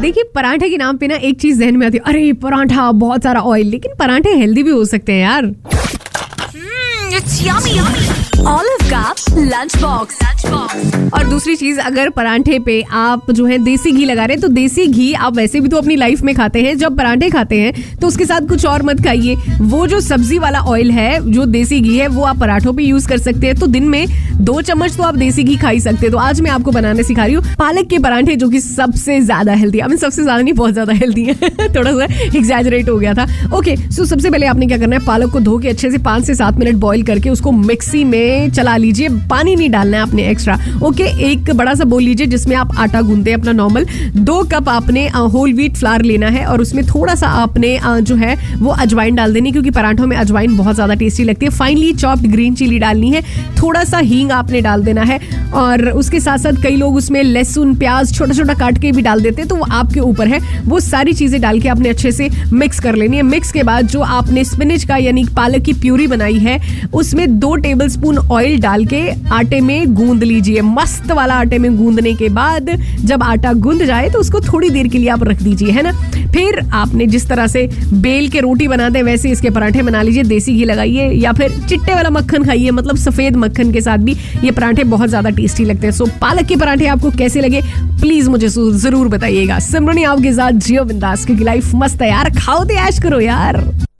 देखिए, पराठे के नाम पे ना एक चीज़ जहन में आती है, अरे, पराठा, बहुत सारा ऑयल लेकिन पराठे हेल्दी भी हो सकते हैं यार. Olive box. Lunch और दूसरी चीज़, अगर पराठे पे आप जो है देसी घी लगा रहे हैं तो देसी घी आप वैसे भी तो अपनी लाइफ में खाते हैं। जब पराठे खाते हैं तो उसके साथ कुछ और मत खाइए। वो जो सब्ज़ी वाला ऑयल है, जो देसी घी है, वो आप पराठों पे यूज़ कर सकते हैं। तो दिन में दो चम्मच तो आप देसी घी खा ही सकते हैं। तो आज मैं आपको बनाने सिखा रही हूँ, पालक के पराठे, जो कि सबसे ज़्यादा हेल्दी है। सबसे ज़्यादा नहीं, बहुत ज़्यादा हेल्दी है। थोड़ा सा एग्जैजरेट हो गया था। ओके सो सबसे पहले आपने क्या करना है, पालक को धो के अच्छे से पाँच से सात मिनट बॉईल करके उसको मिक्सी में चला लीजिए। पानी नहीं डालना है आपने एक्स्ट्रा ओके एक बड़ा सा बोल लीजिए जिसमें आप आटा गूंदते हैं अपना नॉर्मल दो कप आपने होल व्हीट फ्लावर लेना है और उसमें थोड़ा सा आपने जो है वो अजवाइन डाल देनी क्योंकि पराठों में अजवाइन बहुत ज़्यादा टेस्टी लगती है। फाइनली चॉप्ड ग्रीन चिली डालनी है। थोड़ा सा हींग आपने डाल देना है और उसके साथ साथ कई लोग उसमें लहसुन, प्याज छोटा छोटा काट के भी डाल देते हैं तो वो आपके ऊपर है। वो सारी चीज़ें डाल के आपने अच्छे से मिक्स कर लेनी है। मिक्स के बाद जो आपने स्पिनिच का, यानी पालक की प्यूरी बनाई है, उसमें दो टेबल स्पून ऑयल डाल के आटे में गूंद लीजिए। मस्त वाला आटे में गूंदने के बाद जब आटा गूंद जाए तो उसको थोड़ी देर के लिए आप रख दीजिए, है ना? फिर आपने जिस तरह से बेल के रोटी बनाते हैं, वैसे इसके पराठे बना लीजिए, देसी घी लगाइए या फिर चिट्टे वाला मक्खन खाइए मतलब सफ़ेद मक्खन के साथ भी ये पराठे बहुत ज़्यादा टेस्टी लगते हैं। सो पालक के पराठे आपको कैसे लगे? प्लीज़ मुझे ज़रूर बताइएगा। सिमरनी आपके साथ जियो बिंदास, क्योंकि लाइफ मस्त है यार। खाओ तो ऐश करो यार।